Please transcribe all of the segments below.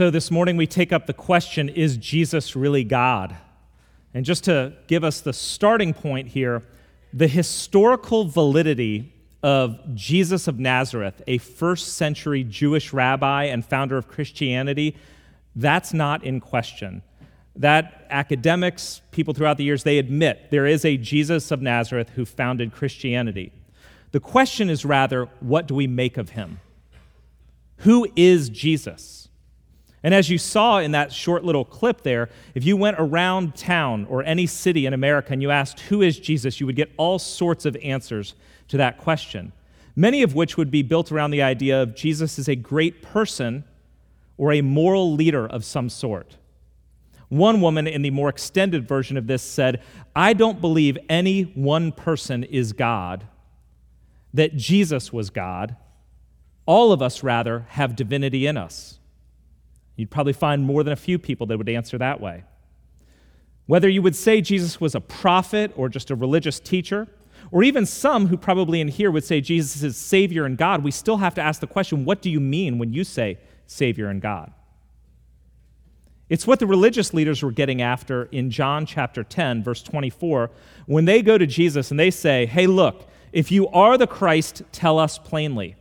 So this morning we take up the question Is Jesus really God? And just to give us the starting point here, the historical validity of Jesus of Nazareth, a first century Jewish rabbi and founder of Christianity, that's not in question. That academics, people throughout the years, they admit there is a Jesus of Nazareth who founded Christianity. The question is rather, what do we make of him? Who is Jesus? And as you saw in that short little clip there, if you went around town or any city in America and you asked, Who is Jesus? you would get all sorts of answers to that question, many of which would be built around the idea of Jesus is a great person or a moral leader of some sort. One woman in the more extended version of this said, I don't believe any one person is God, that Jesus was God. All of us, rather, have divinity in us. You'd probably find more than a few people that would answer that way. Whether you would say Jesus was a prophet or just a religious teacher, or even some who probably in here would say Jesus is Savior and God, we still have to ask the question what do you mean when you say Savior and God? It's what the religious leaders were getting after in John chapter 10, verse 24, when they go to Jesus and they say, Hey, look, if you are the Christ, tell us plainly.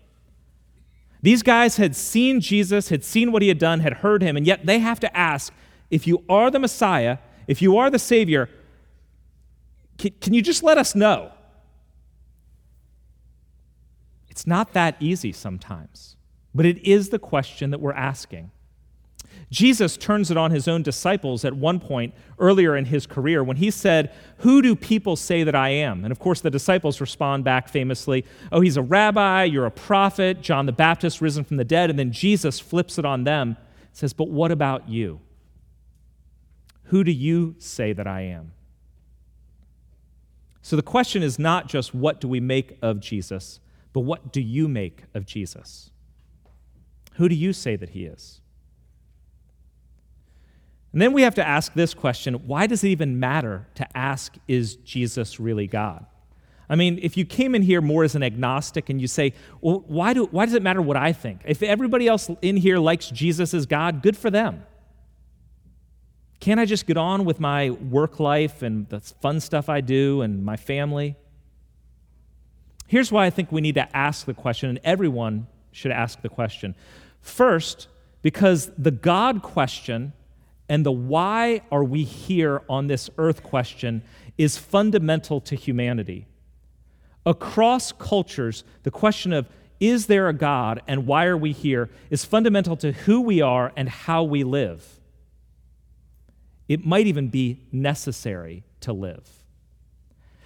These guys had seen Jesus, had seen what he had done, had heard him, and yet they have to ask if you are the Messiah, if you are the Savior, can, can you just let us know? It's not that easy sometimes, but it is the question that we're asking. Jesus turns it on his own disciples at one point earlier in his career when he said, Who do people say that I am? And of course, the disciples respond back famously, Oh, he's a rabbi, you're a prophet, John the Baptist risen from the dead. And then Jesus flips it on them, says, But what about you? Who do you say that I am? So the question is not just what do we make of Jesus, but what do you make of Jesus? Who do you say that he is? And then we have to ask this question why does it even matter to ask, is Jesus really God? I mean, if you came in here more as an agnostic and you say, well, why, do, why does it matter what I think? If everybody else in here likes Jesus as God, good for them. Can't I just get on with my work life and the fun stuff I do and my family? Here's why I think we need to ask the question, and everyone should ask the question. First, because the God question and the why are we here on this earth question is fundamental to humanity. Across cultures, the question of is there a God and why are we here is fundamental to who we are and how we live. It might even be necessary to live.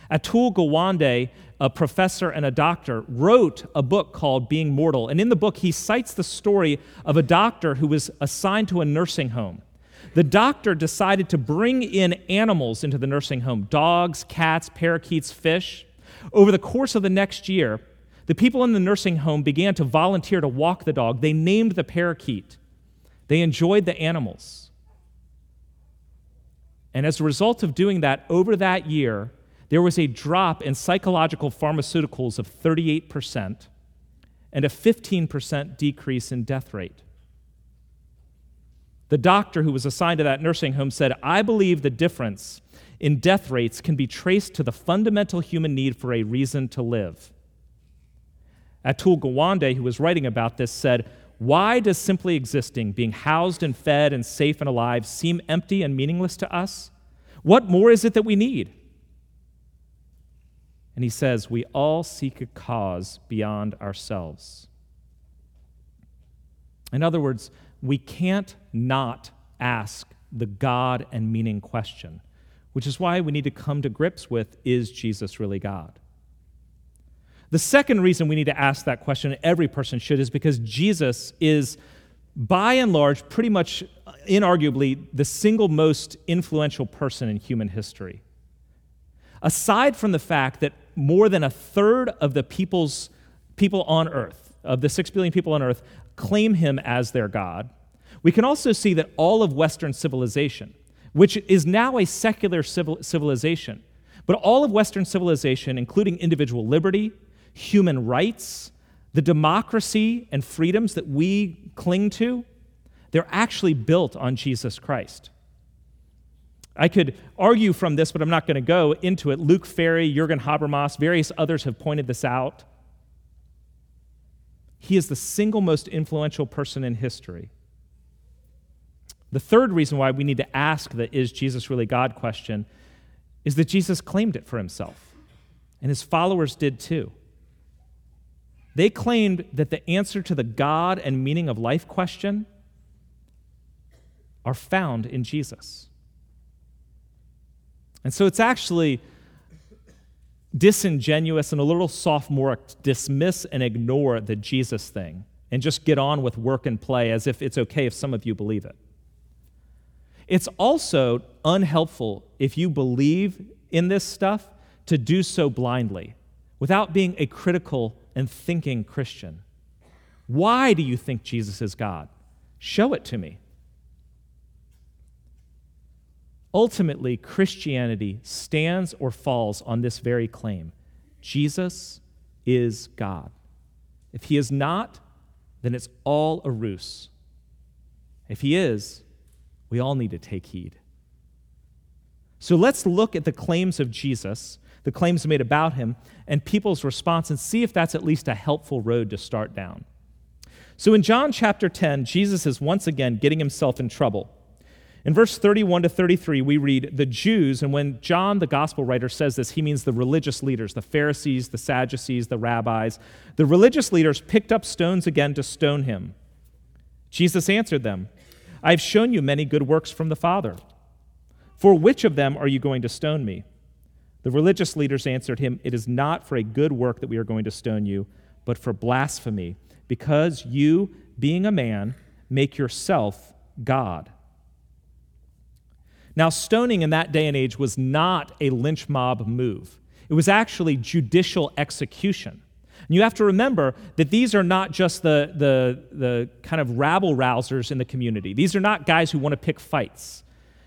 Atul Gawande, a professor and a doctor, wrote a book called Being Mortal. And in the book, he cites the story of a doctor who was assigned to a nursing home the doctor decided to bring in animals into the nursing home dogs, cats, parakeets, fish. Over the course of the next year, the people in the nursing home began to volunteer to walk the dog. They named the parakeet, they enjoyed the animals. And as a result of doing that, over that year, there was a drop in psychological pharmaceuticals of 38% and a 15% decrease in death rate. The doctor who was assigned to that nursing home said, I believe the difference in death rates can be traced to the fundamental human need for a reason to live. Atul Gawande, who was writing about this, said, Why does simply existing, being housed and fed and safe and alive, seem empty and meaningless to us? What more is it that we need? And he says, We all seek a cause beyond ourselves. In other words, we can't not ask the God and meaning question, which is why we need to come to grips with is Jesus really God? The second reason we need to ask that question, every person should, is because Jesus is, by and large, pretty much inarguably the single most influential person in human history. Aside from the fact that more than a third of the people's, people on earth, of the six billion people on earth, claim him as their God. We can also see that all of Western civilization, which is now a secular civil, civilization, but all of Western civilization, including individual liberty, human rights, the democracy and freedoms that we cling to, they're actually built on Jesus Christ. I could argue from this, but I'm not going to go into it. Luc Ferry, Jurgen Habermas, various others have pointed this out. He is the single most influential person in history. The third reason why we need to ask the is Jesus really God question is that Jesus claimed it for himself, and his followers did too. They claimed that the answer to the God and meaning of life question are found in Jesus. And so it's actually disingenuous and a little sophomoric to dismiss and ignore the Jesus thing and just get on with work and play as if it's okay if some of you believe it. It's also unhelpful if you believe in this stuff to do so blindly without being a critical and thinking Christian. Why do you think Jesus is God? Show it to me. Ultimately, Christianity stands or falls on this very claim Jesus is God. If he is not, then it's all a ruse. If he is, we all need to take heed. So let's look at the claims of Jesus, the claims made about him, and people's response and see if that's at least a helpful road to start down. So in John chapter 10, Jesus is once again getting himself in trouble. In verse 31 to 33, we read the Jews, and when John, the gospel writer, says this, he means the religious leaders, the Pharisees, the Sadducees, the rabbis. The religious leaders picked up stones again to stone him. Jesus answered them, I have shown you many good works from the Father. For which of them are you going to stone me? The religious leaders answered him, It is not for a good work that we are going to stone you, but for blasphemy, because you, being a man, make yourself God. Now, stoning in that day and age was not a lynch mob move, it was actually judicial execution. And you have to remember that these are not just the, the, the kind of rabble rousers in the community. These are not guys who want to pick fights.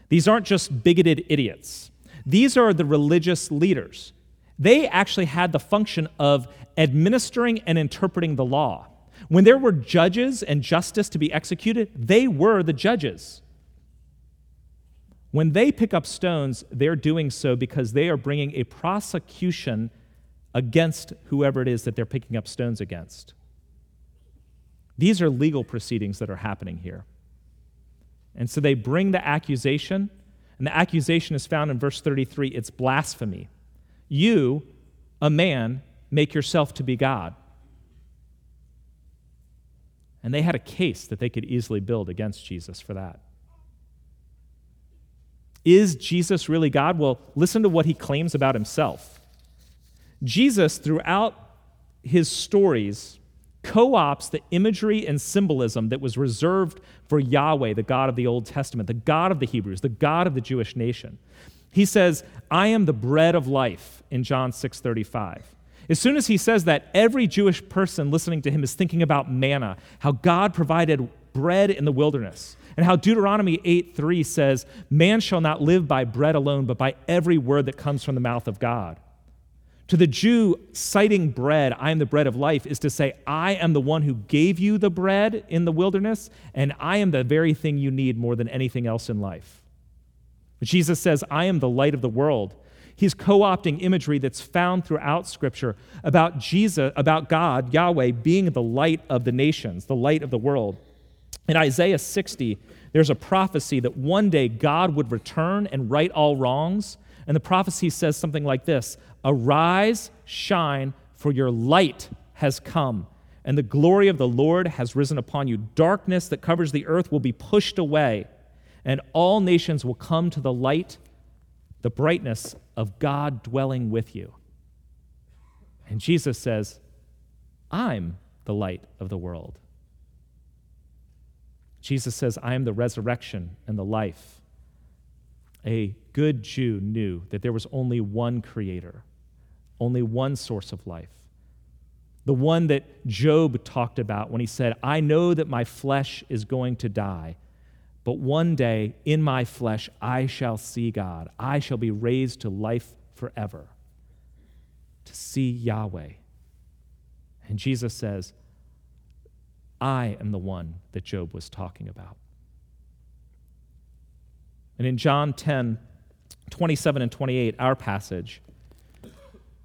These aren't just bigoted idiots. These are the religious leaders. They actually had the function of administering and interpreting the law. When there were judges and justice to be executed, they were the judges. When they pick up stones, they're doing so because they are bringing a prosecution against whoever it is that they're picking up stones against. These are legal proceedings that are happening here. And so they bring the accusation, and the accusation is found in verse 33 it's blasphemy. You, a man, make yourself to be God. And they had a case that they could easily build against Jesus for that. Is Jesus really God? Well, listen to what he claims about himself. Jesus, throughout his stories, co opts the imagery and symbolism that was reserved for Yahweh, the God of the Old Testament, the God of the Hebrews, the God of the Jewish nation. He says, I am the bread of life in John 6 35. As soon as he says that, every Jewish person listening to him is thinking about manna, how God provided bread in the wilderness, and how Deuteronomy 8 3 says, Man shall not live by bread alone, but by every word that comes from the mouth of God. To the Jew, citing bread, I am the bread of life, is to say, I am the one who gave you the bread in the wilderness, and I am the very thing you need more than anything else in life. Jesus says, I am the light of the world. He's co opting imagery that's found throughout Scripture about Jesus, about God, Yahweh, being the light of the nations, the light of the world. In Isaiah 60, there's a prophecy that one day God would return and right all wrongs. And the prophecy says something like this Arise, shine, for your light has come, and the glory of the Lord has risen upon you. Darkness that covers the earth will be pushed away, and all nations will come to the light, the brightness of God dwelling with you. And Jesus says, I'm the light of the world. Jesus says, I am the resurrection and the life. A good Jew knew that there was only one creator, only one source of life. The one that Job talked about when he said, I know that my flesh is going to die, but one day in my flesh I shall see God. I shall be raised to life forever, to see Yahweh. And Jesus says, I am the one that Job was talking about. And in John 10, 27 and 28, our passage,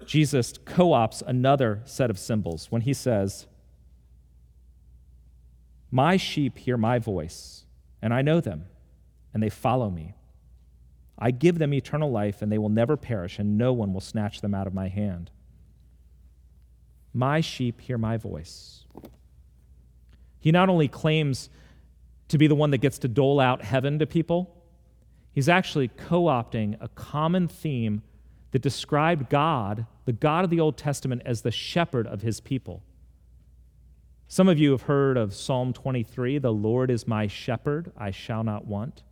Jesus co opts another set of symbols when he says, My sheep hear my voice, and I know them, and they follow me. I give them eternal life, and they will never perish, and no one will snatch them out of my hand. My sheep hear my voice. He not only claims to be the one that gets to dole out heaven to people, he's actually co opting a common theme that described God, the God of the Old Testament, as the shepherd of his people. Some of you have heard of Psalm 23 The Lord is my shepherd, I shall not want.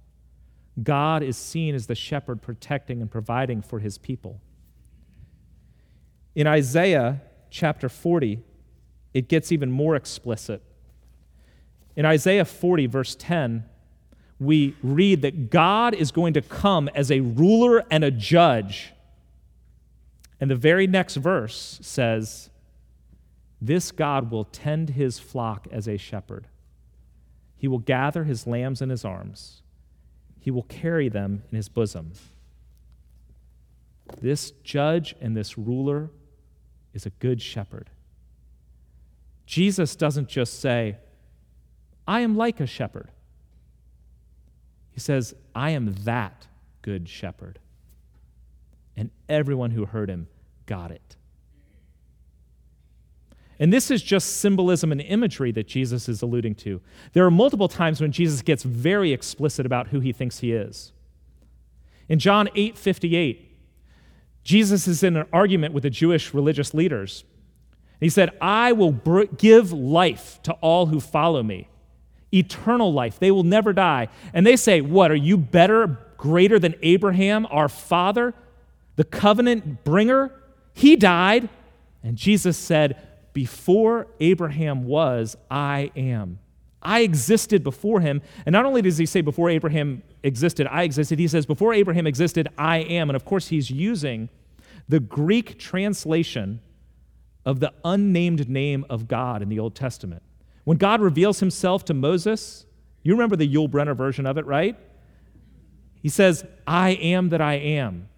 God is seen as the shepherd protecting and providing for his people. In Isaiah chapter 40, it gets even more explicit. In Isaiah 40, verse 10, we read that God is going to come as a ruler and a judge. And the very next verse says, This God will tend his flock as a shepherd. He will gather his lambs in his arms, he will carry them in his bosom. This judge and this ruler is a good shepherd. Jesus doesn't just say, I am like a shepherd. He says, I am that good shepherd. And everyone who heard him got it. And this is just symbolism and imagery that Jesus is alluding to. There are multiple times when Jesus gets very explicit about who he thinks he is. In John 8 58, Jesus is in an argument with the Jewish religious leaders. He said, I will br- give life to all who follow me eternal life. They will never die. And they say, What, are you better, greater than Abraham, our father, the covenant bringer? He died. And Jesus said, Before Abraham was, I am. I existed before him. And not only does he say, Before Abraham existed, I existed, he says, Before Abraham existed, I am. And of course, he's using the Greek translation of the unnamed name of God in the Old Testament. When God reveals himself to Moses, you remember the Yul Brynner version of it, right? He says, I am that I am.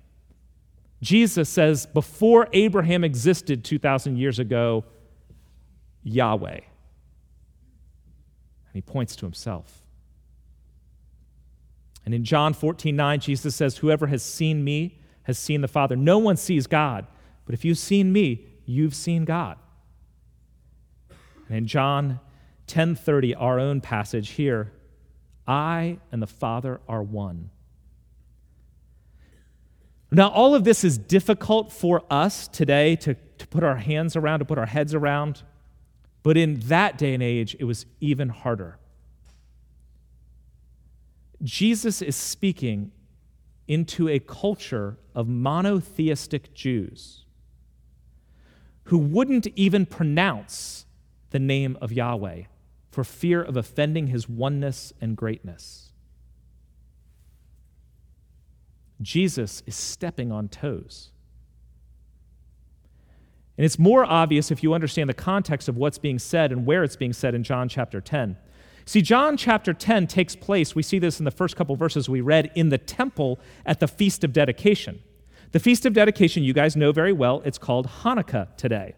Jesus says, before Abraham existed 2,000 years ago, Yahweh. And he points to himself. And in John 14, 9, Jesus says, Whoever has seen me has seen the Father. No one sees God, but if you've seen me, you've seen God. And in John 10:30 our own passage here I and the Father are one. Now all of this is difficult for us today to, to put our hands around, to put our heads around, but in that day and age it was even harder. Jesus is speaking into a culture of monotheistic Jews who wouldn't even pronounce the name of Yahweh for fear of offending his oneness and greatness. Jesus is stepping on toes. And it's more obvious if you understand the context of what's being said and where it's being said in John chapter 10. See, John chapter 10 takes place, we see this in the first couple verses we read, in the temple at the Feast of Dedication. The Feast of Dedication, you guys know very well, it's called Hanukkah today.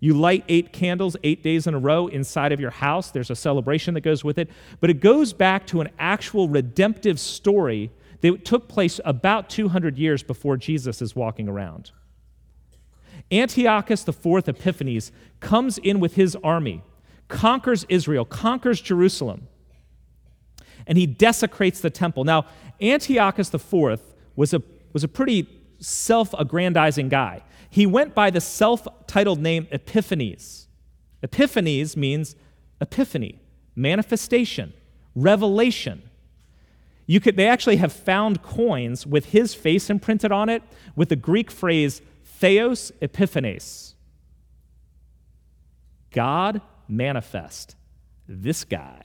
You light eight candles eight days in a row inside of your house. There's a celebration that goes with it. But it goes back to an actual redemptive story that took place about 200 years before Jesus is walking around. Antiochus IV Epiphanes comes in with his army, conquers Israel, conquers Jerusalem, and he desecrates the temple. Now, Antiochus IV was a, was a pretty self aggrandizing guy. He went by the self titled name Epiphanes. Epiphanes means epiphany, manifestation, revelation. You could, they actually have found coins with his face imprinted on it with the Greek phrase theos epiphanes. God manifest. This guy.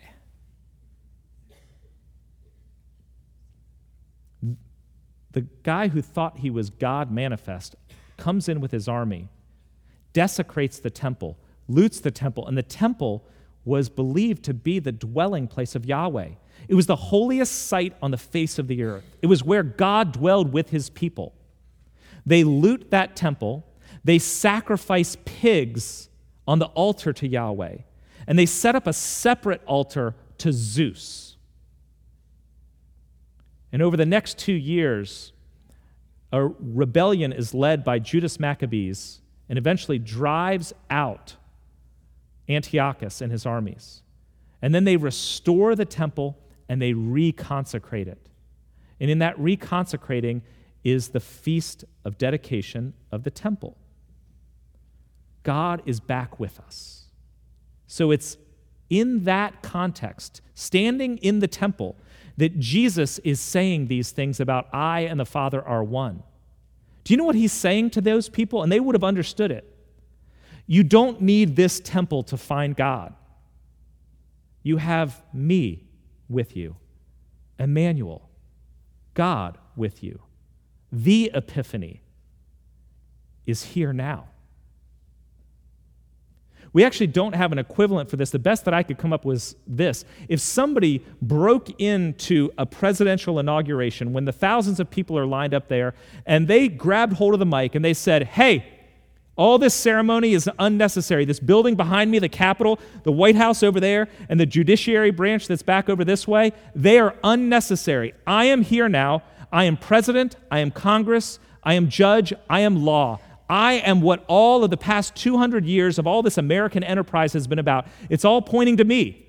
The guy who thought he was God manifest comes in with his army, desecrates the temple, loots the temple, and the temple was believed to be the dwelling place of Yahweh. It was the holiest site on the face of the earth. It was where God dwelled with his people. They loot that temple, they sacrifice pigs on the altar to Yahweh, and they set up a separate altar to Zeus. And over the next two years, a rebellion is led by Judas Maccabees and eventually drives out Antiochus and his armies. And then they restore the temple and they reconsecrate it. And in that reconsecrating is the feast of dedication of the temple. God is back with us. So it's in that context, standing in the temple, that Jesus is saying these things about I and the Father are one. Do you know what he's saying to those people? And they would have understood it. You don't need this temple to find God. You have me with you, Emmanuel, God with you. The epiphany is here now. We actually don't have an equivalent for this. The best that I could come up with was this. If somebody broke into a presidential inauguration when the thousands of people are lined up there and they grabbed hold of the mic and they said, Hey, all this ceremony is unnecessary. This building behind me, the Capitol, the White House over there, and the judiciary branch that's back over this way, they are unnecessary. I am here now. I am president. I am Congress. I am judge. I am law. I am what all of the past 200 years of all this American enterprise has been about. It's all pointing to me.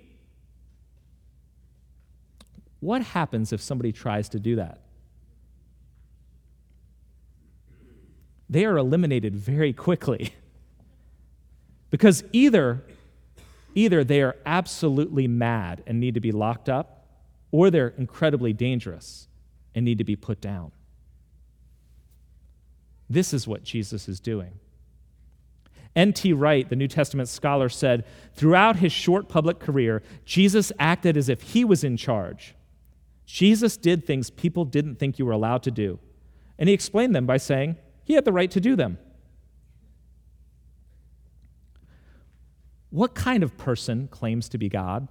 What happens if somebody tries to do that? They are eliminated very quickly. because either, either they are absolutely mad and need to be locked up, or they're incredibly dangerous and need to be put down. This is what Jesus is doing. N.T. Wright, the New Testament scholar, said throughout his short public career, Jesus acted as if he was in charge. Jesus did things people didn't think you were allowed to do. And he explained them by saying he had the right to do them. What kind of person claims to be God?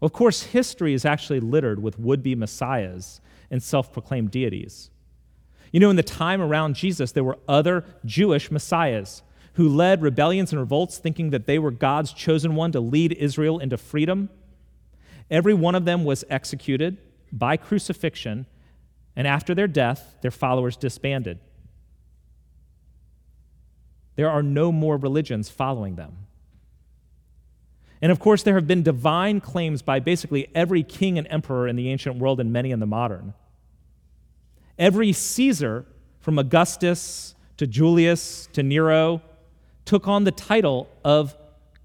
Of course, history is actually littered with would be messiahs and self proclaimed deities. You know, in the time around Jesus, there were other Jewish messiahs who led rebellions and revolts thinking that they were God's chosen one to lead Israel into freedom. Every one of them was executed by crucifixion, and after their death, their followers disbanded. There are no more religions following them. And of course, there have been divine claims by basically every king and emperor in the ancient world and many in the modern. Every Caesar, from Augustus to Julius to Nero, took on the title of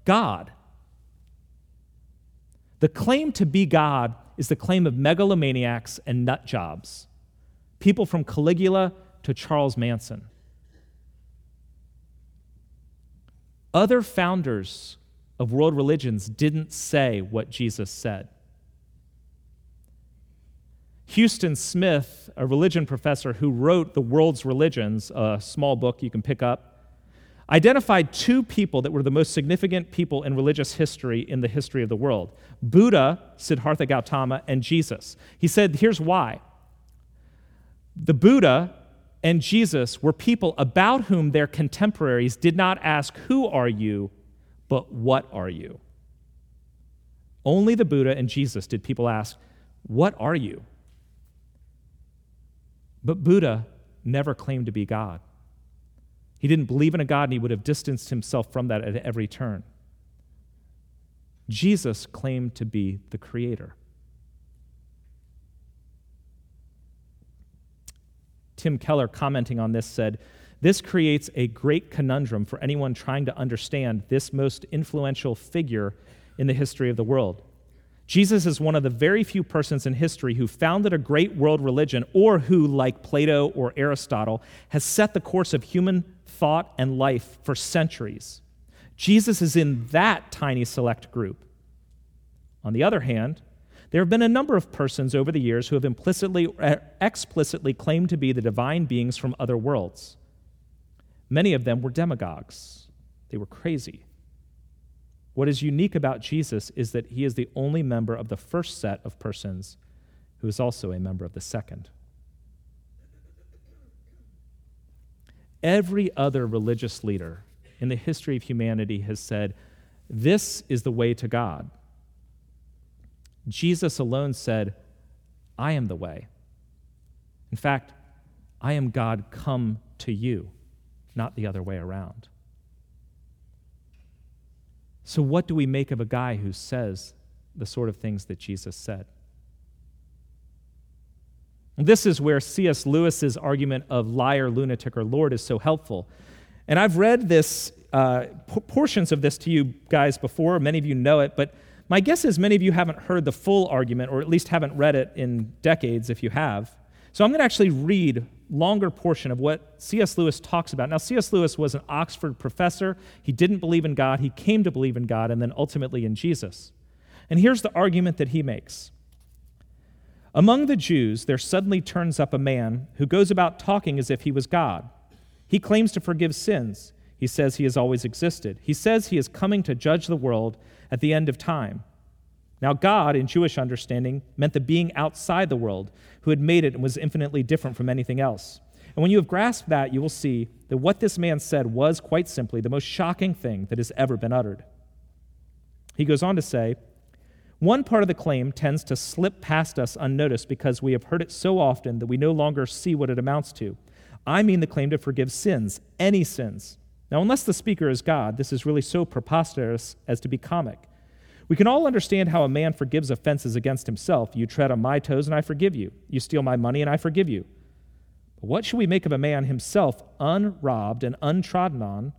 God. The claim to be God is the claim of megalomaniacs and nut jobs, people from Caligula to Charles Manson. Other founders of world religions didn't say what Jesus said. Huston Smith, a religion professor who wrote The World's Religions, a small book you can pick up, identified two people that were the most significant people in religious history in the history of the world Buddha, Siddhartha Gautama, and Jesus. He said, here's why. The Buddha and Jesus were people about whom their contemporaries did not ask, Who are you? but What are you? Only the Buddha and Jesus did people ask, What are you? But Buddha never claimed to be God. He didn't believe in a God and he would have distanced himself from that at every turn. Jesus claimed to be the Creator. Tim Keller, commenting on this, said, This creates a great conundrum for anyone trying to understand this most influential figure in the history of the world. Jesus is one of the very few persons in history who founded a great world religion or who, like Plato or Aristotle, has set the course of human thought and life for centuries. Jesus is in that tiny select group. On the other hand, there have been a number of persons over the years who have implicitly or explicitly claimed to be the divine beings from other worlds. Many of them were demagogues, they were crazy. What is unique about Jesus is that he is the only member of the first set of persons who is also a member of the second. Every other religious leader in the history of humanity has said, This is the way to God. Jesus alone said, I am the way. In fact, I am God come to you, not the other way around. So, what do we make of a guy who says the sort of things that Jesus said? This is where C.S. Lewis's argument of liar, lunatic, or Lord is so helpful. And I've read this, uh, portions of this to you guys before. Many of you know it, but my guess is many of you haven't heard the full argument, or at least haven't read it in decades if you have. So I'm going to actually read longer portion of what C.S. Lewis talks about. Now, C.S. Lewis was an Oxford professor. He didn't believe in God. He came to believe in God and then ultimately in Jesus. And here's the argument that he makes Among the Jews, there suddenly turns up a man who goes about talking as if he was God. He claims to forgive sins. He says he has always existed. He says he is coming to judge the world at the end of time. Now, God, in Jewish understanding, meant the being outside the world who had made it and was infinitely different from anything else. And when you have grasped that, you will see that what this man said was, quite simply, the most shocking thing that has ever been uttered. He goes on to say, one part of the claim tends to slip past us unnoticed because we have heard it so often that we no longer see what it amounts to. I mean the claim to forgive sins, any sins. Now, unless the speaker is God, this is really so preposterous as to be comic. We can all understand how a man forgives offenses against himself. You tread on my toes, and I forgive you. You steal my money, and I forgive you. But what should we make of a man himself unrobbed and untrodden on,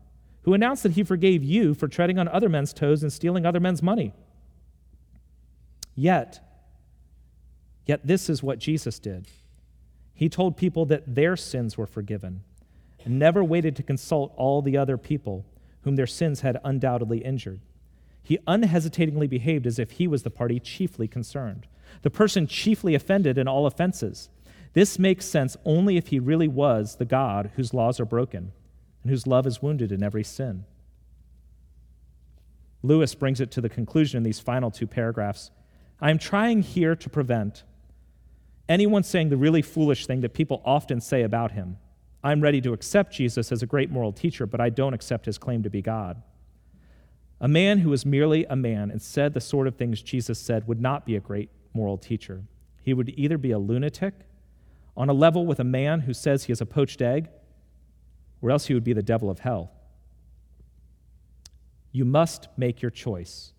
who announced that he forgave you for treading on other men's toes and stealing other men's money? Yet, yet this is what Jesus did. He told people that their sins were forgiven and never waited to consult all the other people whom their sins had undoubtedly injured. He unhesitatingly behaved as if he was the party chiefly concerned, the person chiefly offended in all offenses. This makes sense only if he really was the God whose laws are broken and whose love is wounded in every sin. Lewis brings it to the conclusion in these final two paragraphs I am trying here to prevent anyone saying the really foolish thing that people often say about him I'm ready to accept Jesus as a great moral teacher, but I don't accept his claim to be God. A man who was merely a man and said the sort of things Jesus said would not be a great moral teacher. He would either be a lunatic on a level with a man who says he is a poached egg, or else he would be the devil of hell. You must make your choice.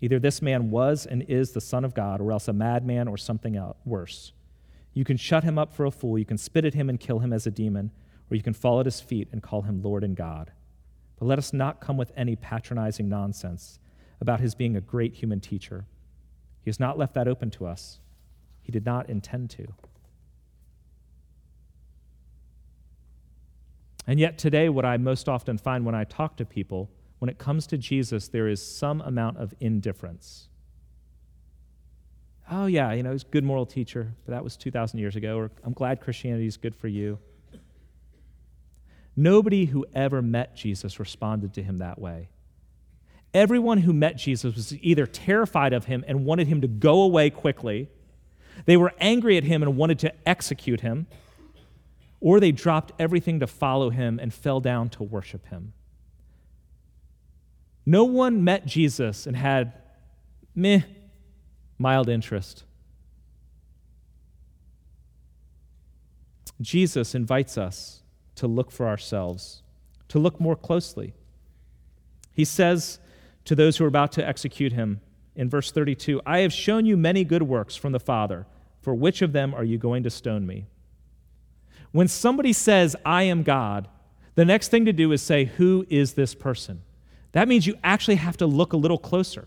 Either this man was and is the Son of God, or else a madman or something worse. You can shut him up for a fool, you can spit at him and kill him as a demon, or you can fall at his feet and call him Lord and God. But let us not come with any patronizing nonsense about his being a great human teacher. He has not left that open to us, he did not intend to. And yet, today, what I most often find when I talk to people, when it comes to Jesus, there is some amount of indifference oh, yeah, you know, he's a good moral teacher, but that was 2,000 years ago, or I'm glad Christianity is good for you. Nobody who ever met Jesus responded to him that way. Everyone who met Jesus was either terrified of him and wanted him to go away quickly, they were angry at him and wanted to execute him, or they dropped everything to follow him and fell down to worship him. No one met Jesus and had meh mild interest. Jesus invites us to look for ourselves, to look more closely. He says to those who are about to execute him in verse 32 I have shown you many good works from the Father. For which of them are you going to stone me? When somebody says, I am God, the next thing to do is say, Who is this person? That means you actually have to look a little closer.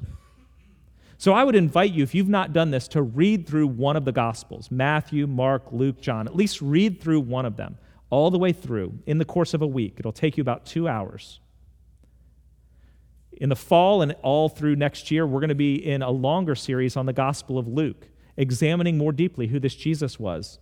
So I would invite you, if you've not done this, to read through one of the Gospels Matthew, Mark, Luke, John. At least read through one of them all the way through in the course of a week. It'll take you about two hours. In the fall and all through next year, we're going to be in a longer series on the Gospel of Luke, examining more deeply who this Jesus was.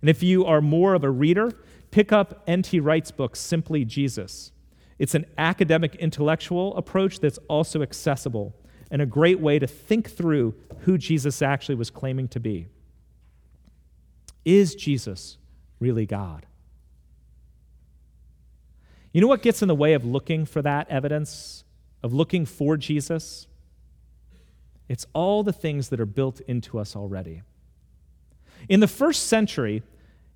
And if you are more of a reader, pick up N.T. Wright's book, Simply Jesus. It's an academic intellectual approach that's also accessible and a great way to think through who Jesus actually was claiming to be. Is Jesus really God? You know what gets in the way of looking for that evidence, of looking for Jesus? It's all the things that are built into us already. In the first century,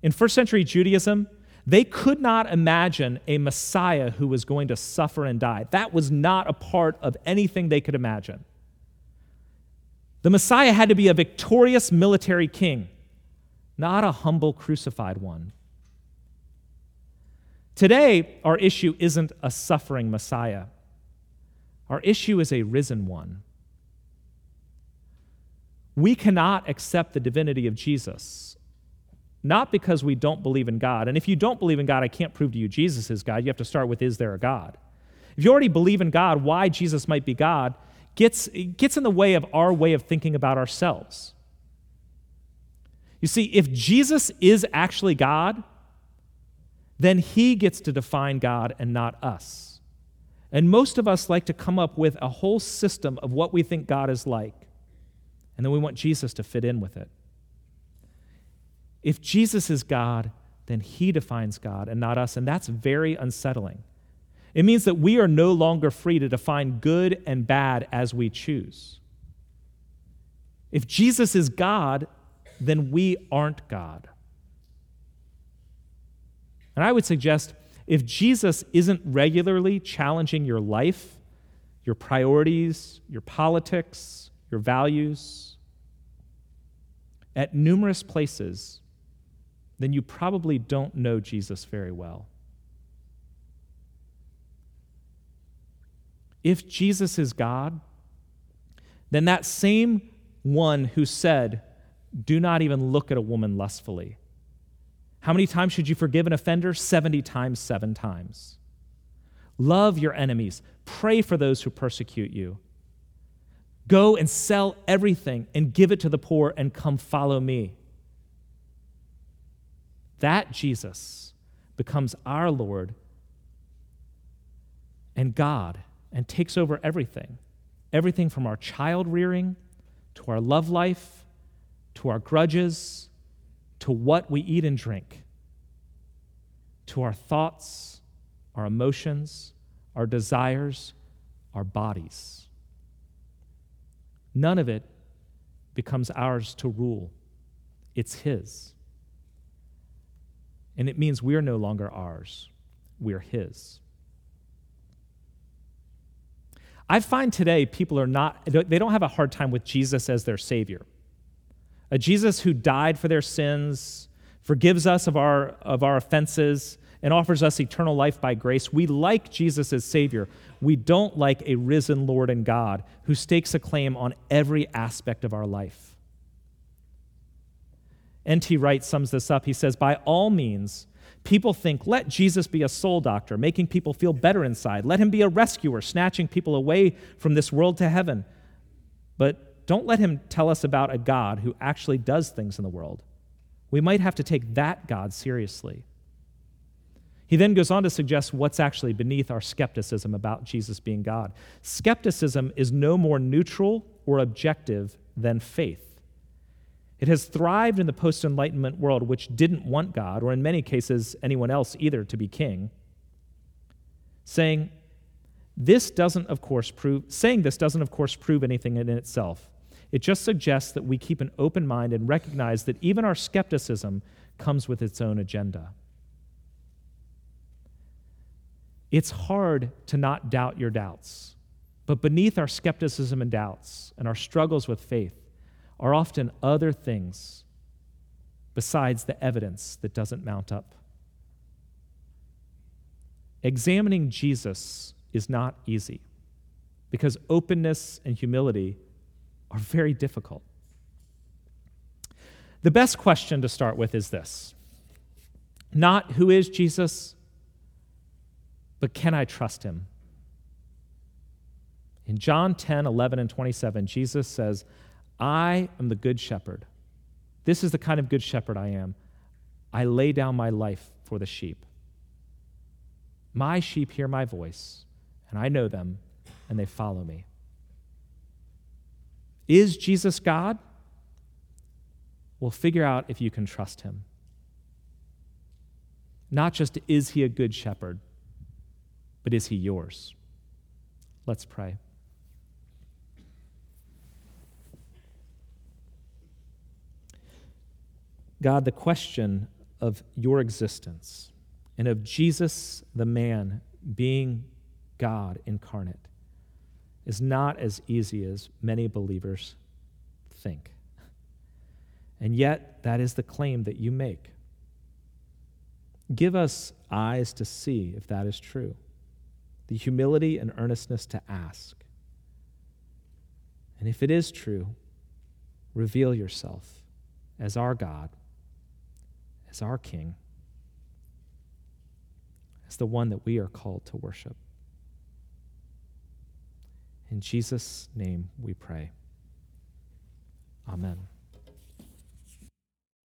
in first century Judaism, they could not imagine a Messiah who was going to suffer and die. That was not a part of anything they could imagine. The Messiah had to be a victorious military king, not a humble crucified one. Today, our issue isn't a suffering Messiah, our issue is a risen one. We cannot accept the divinity of Jesus, not because we don't believe in God. And if you don't believe in God, I can't prove to you Jesus is God. You have to start with, is there a God? If you already believe in God, why Jesus might be God gets, gets in the way of our way of thinking about ourselves. You see, if Jesus is actually God, then he gets to define God and not us. And most of us like to come up with a whole system of what we think God is like, and then we want Jesus to fit in with it. If Jesus is God, then he defines God and not us, and that's very unsettling. It means that we are no longer free to define good and bad as we choose. If Jesus is God, then we aren't God. And I would suggest if Jesus isn't regularly challenging your life, your priorities, your politics, your values, at numerous places, then you probably don't know Jesus very well. If Jesus is God, then that same one who said, Do not even look at a woman lustfully, how many times should you forgive an offender? 70 times, seven times. Love your enemies. Pray for those who persecute you. Go and sell everything and give it to the poor and come follow me. That Jesus becomes our Lord and God and takes over everything everything from our child rearing to our love life to our grudges to what we eat and drink, to our thoughts, our emotions, our desires, our bodies. None of it becomes ours to rule, it's His. And it means we're no longer ours, we're His. I find today people are not, they don't have a hard time with Jesus as their Savior a Jesus who died for their sins, forgives us of our, of our offenses, and offers us eternal life by grace. We like Jesus as Savior. We don't like a risen Lord and God who stakes a claim on every aspect of our life. N.T. Wright sums this up. He says, By all means, people think, let Jesus be a soul doctor, making people feel better inside. Let him be a rescuer, snatching people away from this world to heaven. But don't let him tell us about a God who actually does things in the world. We might have to take that God seriously. He then goes on to suggest what's actually beneath our skepticism about Jesus being God. Skepticism is no more neutral or objective than faith. It has thrived in the post Enlightenment world, which didn't want God, or in many cases, anyone else either, to be king, saying, this doesn't, of course, prove, saying this doesn't, of course, prove anything in itself. It just suggests that we keep an open mind and recognize that even our skepticism comes with its own agenda. It's hard to not doubt your doubts, but beneath our skepticism and doubts and our struggles with faith are often other things besides the evidence that doesn't mount up. Examining Jesus is not easy because openness and humility are very difficult. The best question to start with is this not who is Jesus, but can I trust him? In John 10, 11, and 27, Jesus says, I am the good shepherd. This is the kind of good shepherd I am. I lay down my life for the sheep. My sheep hear my voice, and I know them, and they follow me. Is Jesus God? We'll figure out if you can trust him. Not just is he a good shepherd, but is he yours? Let's pray. God, the question of your existence and of Jesus, the man, being God incarnate is not as easy as many believers think. And yet, that is the claim that you make. Give us eyes to see if that is true, the humility and earnestness to ask. And if it is true, reveal yourself as our God, as our King, as the one that we are called to worship. In Jesus' name we pray. Amen.